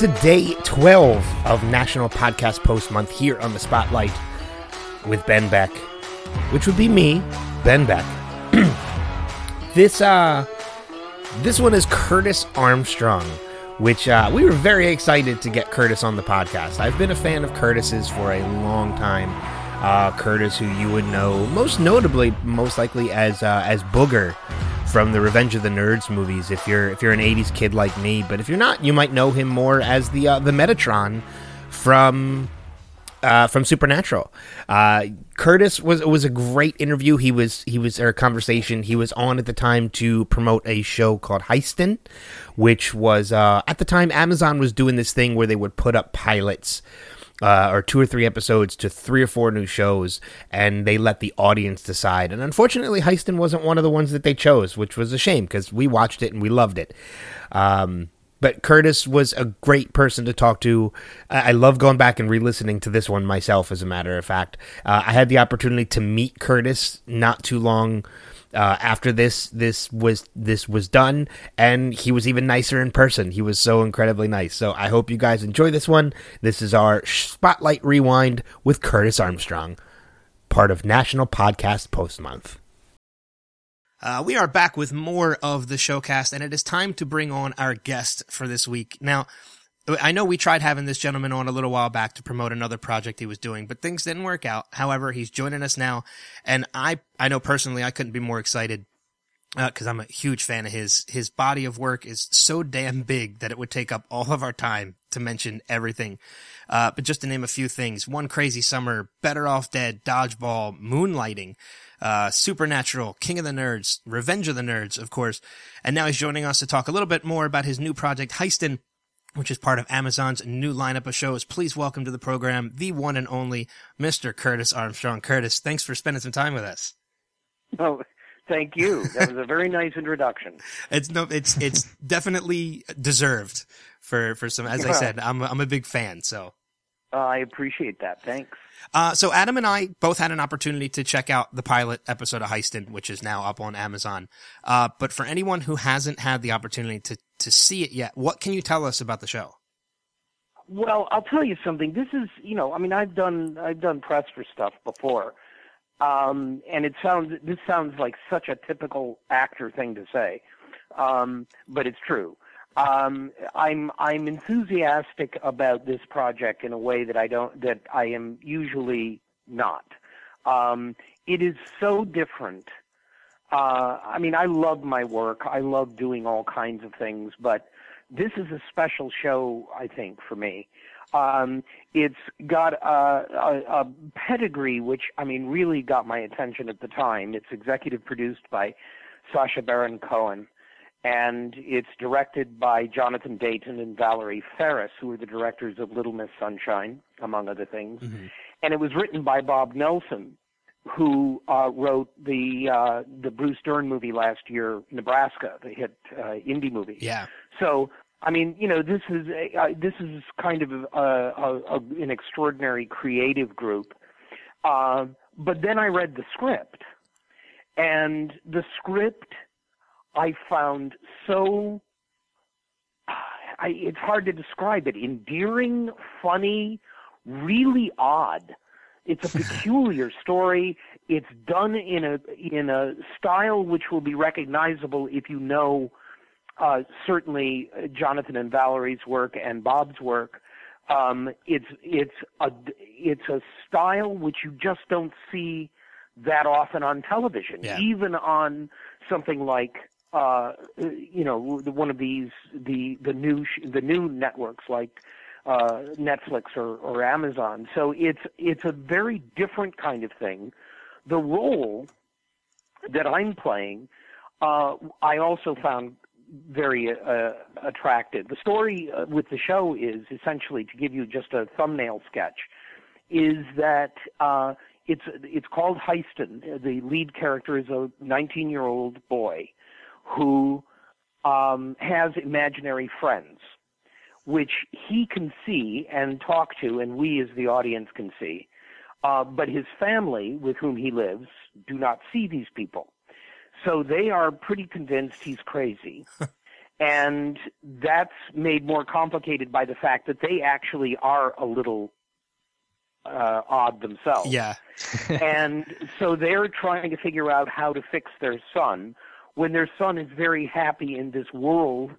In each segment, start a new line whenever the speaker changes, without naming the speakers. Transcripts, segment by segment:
To day 12 of National Podcast Post Month here on the Spotlight with Ben Beck, which would be me, Ben Beck. this uh this one is Curtis Armstrong, which uh, we were very excited to get Curtis on the podcast. I've been a fan of Curtis's for a long time. Uh, Curtis, who you would know most notably, most likely as uh, as Booger from the Revenge of the Nerds movies. If you're if you're an '80s kid like me, but if you're not, you might know him more as the uh, the Metatron from uh, from Supernatural. Uh, Curtis was was a great interview. He was he was or conversation. He was on at the time to promote a show called Heistin, which was uh, at the time Amazon was doing this thing where they would put up pilots. Uh, or two or three episodes to three or four new shows, and they let the audience decide. And unfortunately, Heistin wasn't one of the ones that they chose, which was a shame because we watched it and we loved it. Um, but Curtis was a great person to talk to. I love going back and re-listening to this one myself. As a matter of fact, uh, I had the opportunity to meet Curtis not too long uh, after this this was this was done, and he was even nicer in person. He was so incredibly nice. So I hope you guys enjoy this one. This is our Spotlight Rewind with Curtis Armstrong, part of National Podcast Post Month. Uh, we are back with more of the showcast, and it is time to bring on our guest for this week. Now, I know we tried having this gentleman on a little while back to promote another project he was doing, but things didn't work out. However, he's joining us now, and I I know personally I couldn't be more excited because uh, I'm a huge fan of his. His body of work is so damn big that it would take up all of our time to mention everything. Uh, but just to name a few things: One Crazy Summer, Better Off Dead, Dodgeball, Moonlighting uh, Supernatural, King of the Nerds, Revenge of the Nerds, of course. And now he's joining us to talk a little bit more about his new project, Heistin, which is part of Amazon's new lineup of shows. Please welcome to the program the one and only Mr. Curtis Armstrong. Curtis, thanks for spending some time with us.
Oh, thank you. That was a very nice introduction.
It's no, it's it's definitely deserved for for some. As I said, I'm I'm a big fan. So
uh, I appreciate that. Thanks.
Uh, so Adam and I both had an opportunity to check out the pilot episode of Heistin, which is now up on Amazon. Uh, but for anyone who hasn't had the opportunity to to see it yet, what can you tell us about the show?
Well, I'll tell you something. This is, you know, I mean, I've done I've done press for stuff before, um, and it sounds this sounds like such a typical actor thing to say, um, but it's true um, I'm I'm enthusiastic about this project in a way that I don't that I am usually not. Um, it is so different. Uh, I mean, I love my work. I love doing all kinds of things, but this is a special show, I think, for me. Um, it's got a, a, a pedigree, which I mean, really got my attention at the time. It's executive produced by Sacha Baron Cohen and it's directed by Jonathan Dayton and Valerie Faris, who are the directors of Little Miss Sunshine, among other things. Mm-hmm. And it was written by Bob Nelson, who uh, wrote the uh, the Bruce Dern movie last year, Nebraska, the hit uh, indie movie.
Yeah.
So. I mean, you know, this is a, uh, this is kind of a, a, a, an extraordinary creative group. Uh, but then I read the script, and the script I found so I, it's hard to describe it endearing, funny, really odd. It's a peculiar story. It's done in a in a style which will be recognizable if you know uh, certainly Jonathan and Valerie's work and Bob's work. Um, it's it's a it's a style which you just don't see that often on television,
yeah.
even on something like uh, you know, one of these the the new the new networks like uh, Netflix or, or Amazon. So it's it's a very different kind of thing. The role that I'm playing, uh, I also found very uh, attractive. The story uh, with the show is essentially to give you just a thumbnail sketch. Is that uh, it's it's called Heistin. The lead character is a 19 year old boy who um, has imaginary friends, which he can see and talk to, and we as the audience can see. Uh, but his family, with whom he lives, do not see these people. So they are pretty convinced he's crazy. and that's made more complicated by the fact that they actually are a little uh, odd themselves.
Yeah.
and so they're trying to figure out how to fix their son when their son is very happy in this world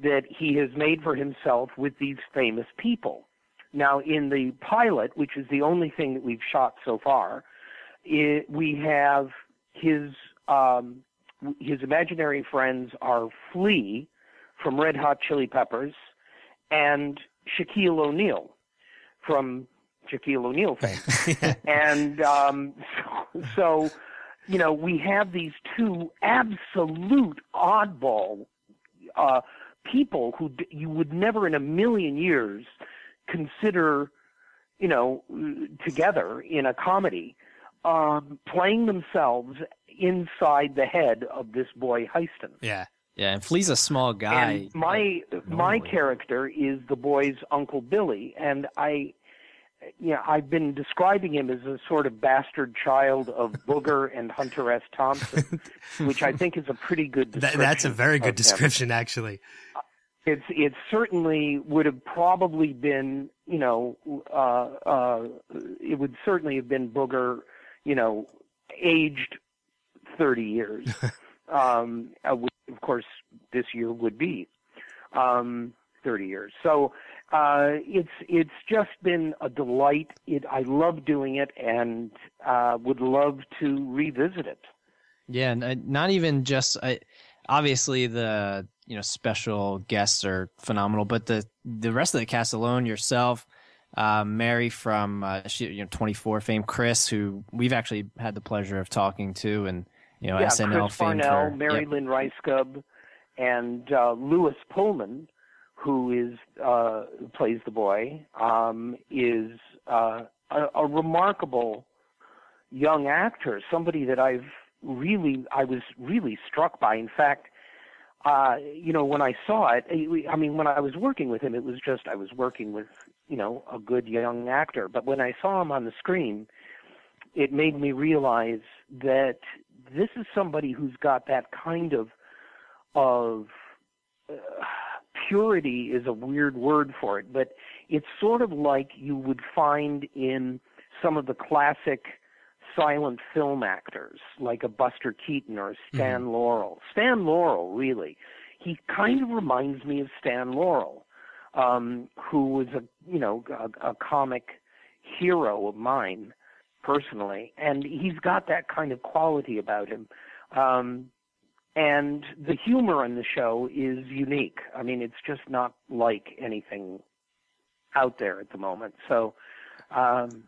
that he has made for himself with these famous people. Now, in the pilot, which is the only thing that we've shot so far, it, we have his um, his imaginary friends are Flea from Red Hot Chili Peppers and Shaquille O'Neal from Shaquille O'Neal fame. and um, so, so, you know, we have these two absolute oddball uh, people who d- you would never in a million years consider, you know, together in a comedy, um, playing themselves inside the head of this boy Heiston.
Yeah.
Yeah, and Flea's a small guy.
And my my character is the boy's uncle Billy, and I, yeah, I've been describing him as a sort of bastard child of Booger and Hunter S. Thompson, which I think is a pretty good description.
that's a very good
him.
description, actually.
It's it certainly would have probably been, you know, uh, uh, it would certainly have been Booger, you know, aged thirty years. um, uh, which of course, this year would be um, 30 years. So uh, it's it's just been a delight. It I love doing it, and uh, would love to revisit it.
Yeah, and, uh, not even just uh, obviously the you know special guests are phenomenal, but the the rest of the cast alone, yourself, uh, Mary from uh, she, you know 24 fame, Chris, who we've actually had the pleasure of talking to, and you know
yeah,
SNL
Chris
fame
Parnell,
for
Mary
yep.
Lynn Rajskub, and uh, Lewis Pullman, who is uh, who plays the boy, um, is uh, a, a remarkable young actor. Somebody that I've really, I was really struck by. In fact, uh, you know, when I saw it, I mean, when I was working with him, it was just I was working with, you know, a good young actor. But when I saw him on the screen, it made me realize that this is somebody who's got that kind of of uh, purity is a weird word for it, but it's sort of like you would find in some of the classic silent film actors, like a Buster Keaton or a Stan Laurel. Stan Laurel, really, he kind of reminds me of Stan Laurel, um, who was a you know a, a comic hero of mine personally, and he's got that kind of quality about him. Um, and the humor on the show is unique. I mean, it's just not like anything out there at the moment. So, um,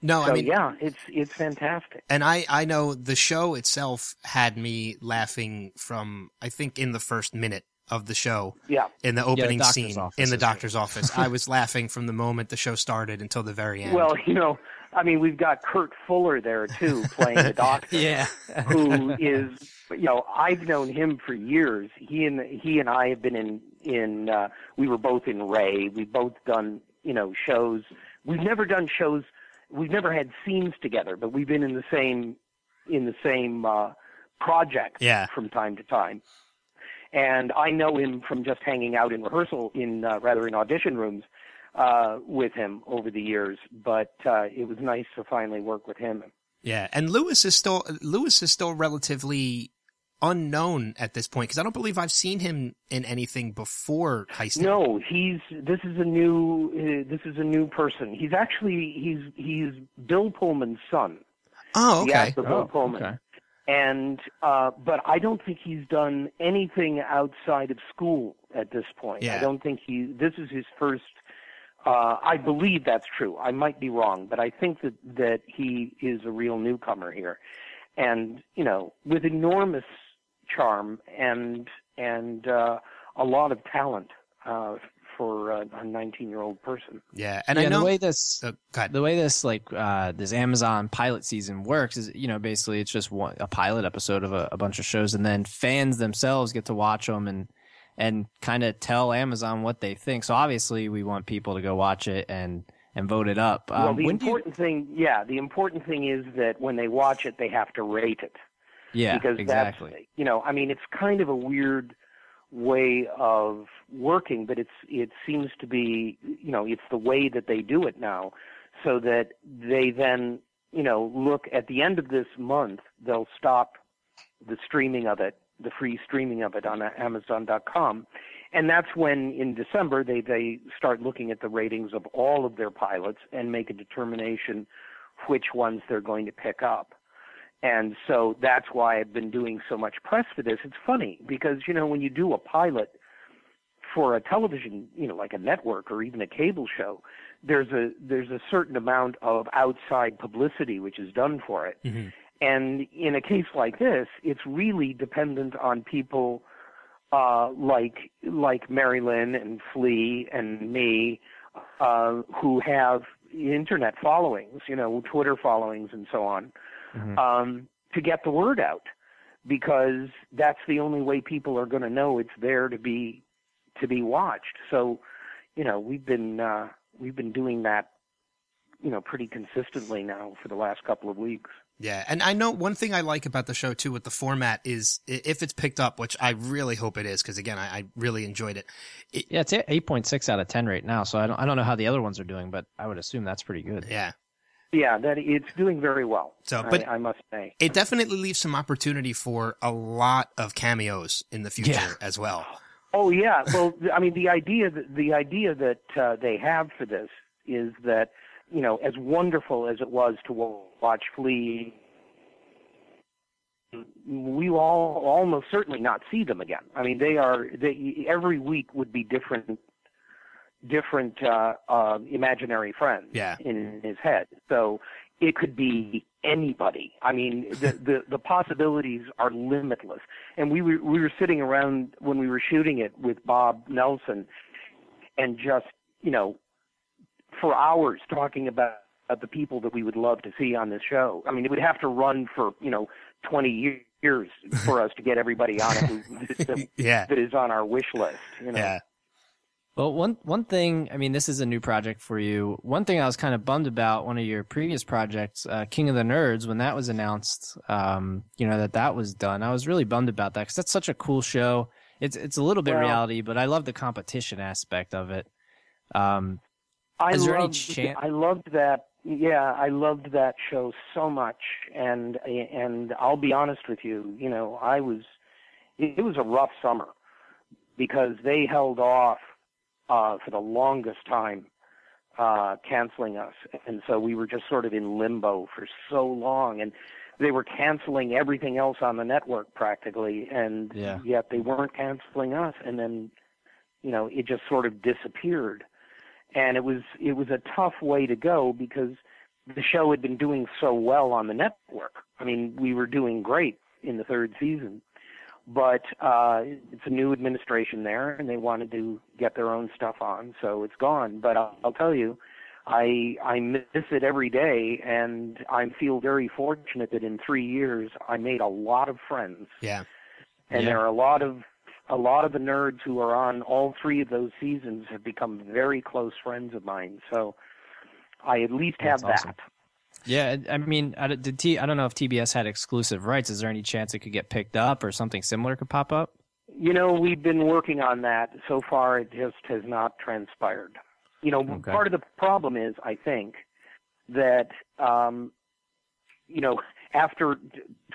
No,
so
I mean,
yeah, it's it's fantastic.
and I, I know the show itself had me laughing from, I think, in the first minute of the show,
Yeah,
in the opening
doctor's
scene,
office
in the
is
doctor's office. I was laughing from the moment the show started until the very end.
well, you know, I mean, we've got Kurt Fuller there too, playing the doctor.
Yeah,
who is you know I've known him for years. He and he and I have been in in uh, we were both in Ray. We've both done you know shows. We've never done shows. We've never had scenes together, but we've been in the same in the same uh, project
Yeah.
from time to time. And I know him from just hanging out in rehearsal in uh, rather in audition rooms uh, with him over the years. But uh, it was nice to finally work with him.
yeah, and Lewis is still Lewis is still relatively unknown at this point because I don't believe I've seen him in anything before Heisting.
No, he's this is a new uh, this is a new person. He's actually he's he's Bill Pullman's son.
Oh,
The
okay.
actor Bill
Oh,
Pullman.
okay.
And uh but I don't think he's done anything outside of school at this point.
Yeah.
I don't think he this is his first uh I believe that's true. I might be wrong, but I think that that he is a real newcomer here. And, you know, with enormous charm and and uh a lot of talent uh for uh, a 19-year-old person.
Yeah, and
yeah,
I know.
the way this
uh,
the way this like uh this Amazon pilot season works is you know basically it's just one a pilot episode of a, a bunch of shows and then fans themselves get to watch them and and kind of tell Amazon what they think. So obviously we want people to go watch it and and vote it up. Um,
well, the
do you-
important thing, yeah, the important thing is that when they watch it, they have to rate it.
yeah,
because
exactly.
that's you know i mean it's kind of a weird way of working, but it's it seems to be you know it's the way that they do it now, so that they then you know look at the end of this month they'll stop the streaming of it, the free streaming of it on Amazon.com, and that's when in December they they start looking at the ratings of all of their pilots and make a determination which ones they're going to pick up. And so that's why I've been doing so much press for this. It's funny because, you know, when you do a pilot for a television, you know, like a network or even a cable show, there's a there's a certain amount of outside publicity which is done for it.
Mm-hmm.
And in a case like this, it's really dependent on people uh, like like Mary Lynn and Flea and me, uh, who have internet followings, you know, Twitter followings and so on mm-hmm. um, to get the word out because that's the only way people are going to know it's there to be to be watched. So, you know, we've been uh, we've been doing that, you know, pretty consistently now for the last couple of weeks.
Yeah, and I know one thing I like about the show too with the format is if it's picked up, which I really hope it is, because again, I, I, really enjoyed it.
it yeah, it's eight point six out of ten right now, so I don't I don't know how the other ones are doing, but I would assume that's pretty good.
Yeah,
yeah, that it's doing very well.
So, but
I, I, must say,
it definitely leaves some opportunity for a lot of cameos in the future yeah. as well.
Oh yeah, well, I mean, the idea that the idea that uh, they have for this is that you know, as wonderful as it was to watch Flea, we will all almost certainly not see them again. I mean, they are they every week would be different different uh, uh, imaginary friends
yeah.
in his head. So it could be anybody. I mean, the, the, the possibilities are limitless. And we were we were sitting around when we were shooting it with Bob Nelson, and just you know, for hours talking about the people that we would love to see on this show. I mean, it would have to run for you know 20 years for us to get everybody on it that,
yeah.
that is on our wish list. You know?
Yeah.
Well, one one thing, I mean, this is a new project for you. One thing I was kind of bummed about one of your previous projects, uh, King of the Nerds, when that was announced, um, you know that that was done. I was really bummed about that because that's such a cool show. It's it's a little bit well, reality, but I love the competition aspect of it. Um,
I loved, chance- I loved that. Yeah, I loved that show so much, and and I'll be honest with you. You know, I was. It was a rough summer because they held off uh, for the longest time uh, canceling us, and so we were just sort of in limbo for so long, and they were canceling everything else on the network practically, and
yeah.
yet they weren't canceling us, and then you know it just sort of disappeared, and it was it was a tough way to go because the show had been doing so well on the network. I mean, we were doing great in the third season but uh, it's a new administration there, and they wanted to get their own stuff on, so it's gone. But I'll, I'll tell you, I I miss it every day, and I feel very fortunate that in three years I made a lot of friends.
Yeah,
and
yeah.
there are a lot of a lot of the nerds who are on all three of those seasons have become very close friends of mine. So I at least have
That's
that.
Awesome. Yeah, I mean, did T? I don't know if TBS had exclusive rights. Is there any chance it could get picked up or something similar could pop up?
You know, we've been working on that. So far, it just has not transpired. You know, okay. part of the problem is, I think, that um, you know, after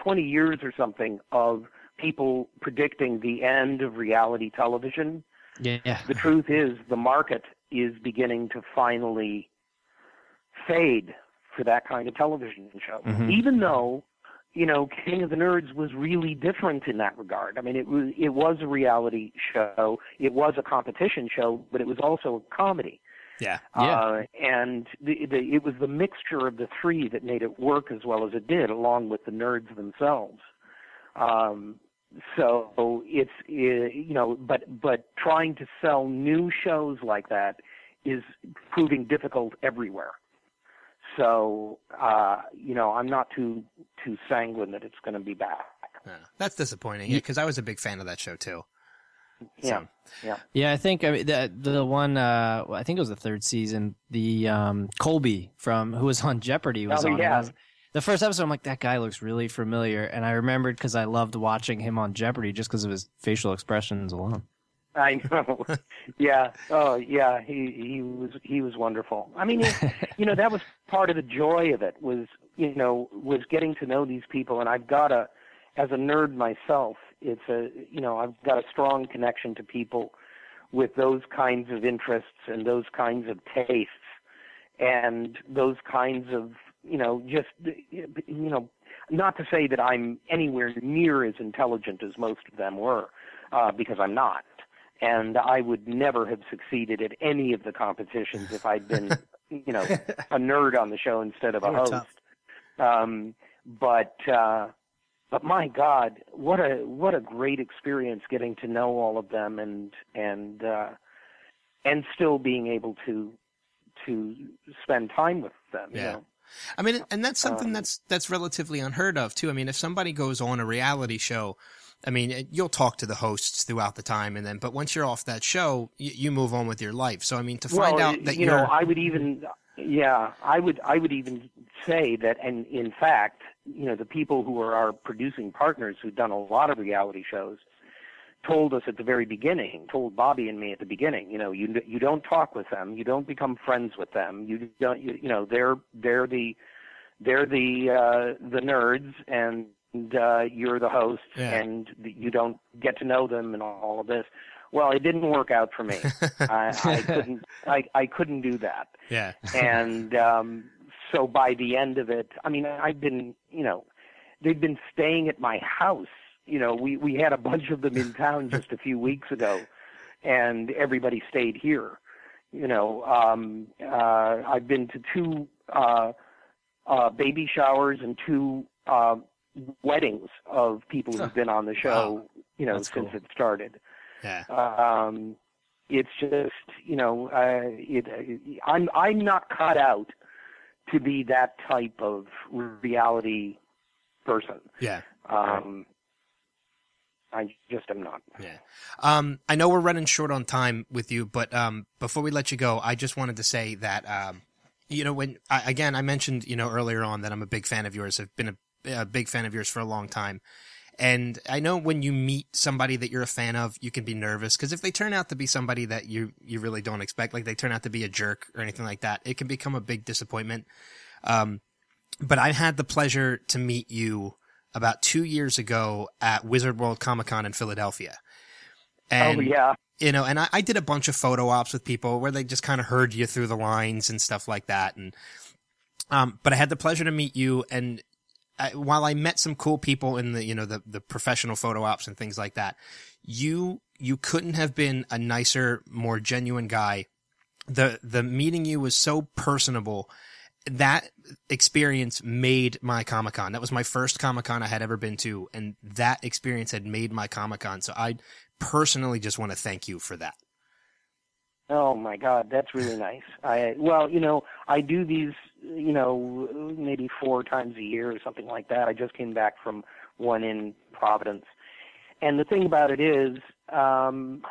20 years or something of people predicting the end of reality television,
yeah.
the truth is the market is beginning to finally fade for that kind of television show.
Mm-hmm.
Even though, you know, King of the Nerds was really different in that regard. I mean, it was it was a reality show, it was a competition show, but it was also a comedy.
Yeah,
yeah. Uh,
and the, the, it was the mixture of the three that made it work as well as it did, along with the nerds themselves. Um, so it's you know, but but trying to sell new shows like that is proving difficult everywhere. So, uh, you know, I'm not too too sanguine that it's going to be back.
Yeah, that's disappointing. Yeah, because I was a big fan of that show too.
Yeah, yeah,
yeah. I think I mean the the one uh, I think it was the third season. The um, Colby from who was on Jeopardy was
oh,
on.
Yeah.
The first episode, I'm like, that guy looks really familiar, and I remembered because I loved watching him on Jeopardy just because of his facial expressions alone.
I know. yeah. Oh, yeah. He he was he was wonderful. I mean, you know, that was part of the joy of it was you know was getting to know these people, and I've got a as a nerd myself, it's a you know I've got a strong connection to people with those kinds of interests and those kinds of tastes and those kinds of you know just you know not to say that I'm anywhere near as intelligent as most of them were uh, because I'm not and I would never have succeeded at any of the competitions if I'd been you know a nerd on the show instead of a host um, but uh, but my God, what a what a great experience getting to know all of them and and uh, and still being able to to spend time with them.
Yeah.
You know?
I mean, and that's something
Um,
that's that's relatively unheard of too. I mean, if somebody goes on a reality show, I mean, you'll talk to the hosts throughout the time, and then, but once you're off that show, you, you move on with your life. So, I mean, to find
well,
out that
you
you're,
know, I would even yeah, I would I would even say that, and in fact, you know, the people who are our producing partners who've done a lot of reality shows told us at the very beginning, told Bobby and me at the beginning, you know, you you don't talk with them, you don't become friends with them, you don't, you, you know, they're they're the they're the uh, the nerds and uh, you're the host
Yeah.
and you don't get to know them and all of this. Well, it didn't work out for me. I, I couldn't I, I couldn't do that
yeah,
and um so by the end of it i mean i've been you know they've been staying at my house you know we we had a bunch of them in town just a few weeks ago and everybody stayed here you know um uh i've been to two uh uh baby showers and two uh weddings of people who've been on the show you know
That's
since
cool.
it started
yeah,
um, it's just you know uh, it, I'm I'm not cut out to be that type of reality person.
yeah.
Um, I just am not.
Yeah. Um, I know we're running short on time with you, but um, before we let you go, I just wanted to say that um, you know, when I, again I mentioned you know earlier on that I'm a big fan of yours. I've been a, a big fan of yours for a long time, and I know when you meet somebody that you're a fan of, you can be nervous because if they turn out to be somebody that you you really don't expect, like they turn out to be a jerk or anything like that, it can become a big disappointment. Um, but I had the pleasure to meet you about two years ago at Wizard World Comic Con in Philadelphia. And,
oh yeah,
you know, and I, I did a bunch of photo ops with people where they just kind of heard you through the lines and stuff like that. And, um, but I had the pleasure to meet you. And I, while I met some cool people in the, you know, the, the professional photo ops and things like that, you, you couldn't have been a nicer, more genuine guy. The, the meeting you was so personable that experience made my Comic Con. That was my first Comic Con I had ever been to, and that experience had made my Comic Con. So I personally just want to thank you for that.
Oh my God, that's really nice. I well, you know, I do these, you know, maybe four times a year or something like that. I just came back from one in Providence, and the thing about it is, um,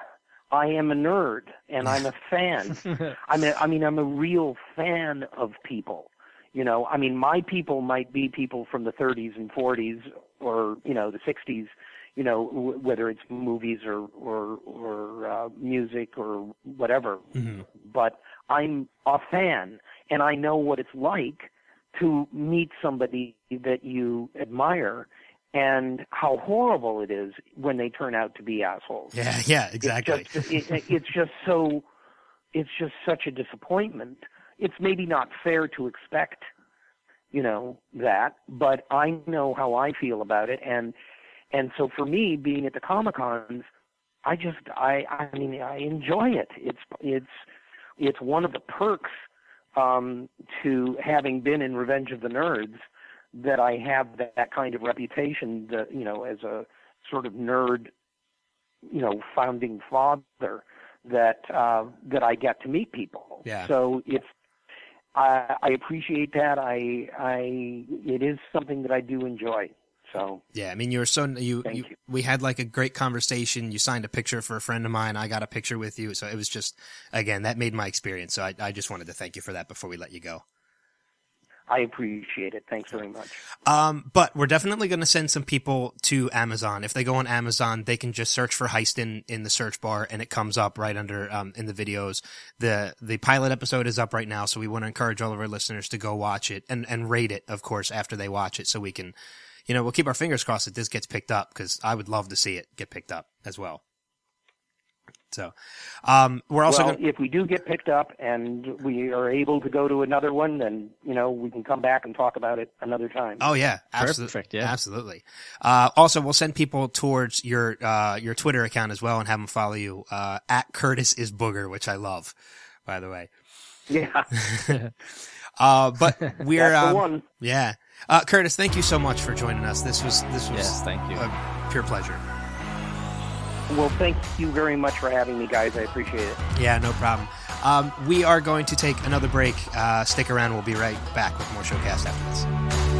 I am a nerd and I'm a fan. I'm a, I mean, I'm a real fan of people. You know, I mean, my people might be people from the 30s and 40s or you know the 60s. You know, w- whether it's movies or or or uh, music or whatever.
Mm-hmm.
But I'm a fan, and I know what it's like to meet somebody that you admire, and how horrible it is when they turn out to be assholes.
Yeah, yeah, exactly.
It's just, it, it's just so, it's just such a disappointment. It's maybe not fair to expect, you know, that, but I know how I feel about it, and and so for me, being at the Comic Cons, I just, I, I mean, I enjoy it. It's, it's, it's one of the perks um, to having been in Revenge of the Nerds that I have that, that kind of reputation, that, you know, as a sort of nerd you know founding father that uh, that I get to meet people.
Yeah.
So it's I, I appreciate that. I I it is something that I do enjoy. So
Yeah, I mean, you were so you, you,
you.
We had like a great conversation. You signed a picture for a friend of mine. I got a picture with you, so it was just again that made my experience. So I, I just wanted to thank you for that before we let you go.
I appreciate it. Thanks very much.
Um, but we're definitely going to send some people to Amazon. If they go on Amazon, they can just search for Heist in, in the search bar and it comes up right under, um, in the videos. The, the pilot episode is up right now. So we want to encourage all of our listeners to go watch it and, and rate it, of course, after they watch it so we can, you know, we'll keep our fingers crossed that this gets picked up because I would love to see it get picked up as well. So, um, we're also
well,
gonna,
if we do get picked up and we are able to go to another one, then you know we can come back and talk about it another time.
Oh yeah, absolutely,
Perfect, yeah.
absolutely. Uh, also, we'll send people towards your uh, your Twitter account as well and have them follow you uh, at Curtis is Booger, which I love, by the way.
Yeah,
Uh, but we're
that's the
um,
one.
yeah, uh, Curtis, thank you so much for joining us. This was this was
Yes, thank you.
a pure pleasure.
Well, thank you very much for having me, guys. I appreciate it.
Yeah, no problem. Um, we are going to take another break. Uh, stick around. We'll be right back with more Showcast after this.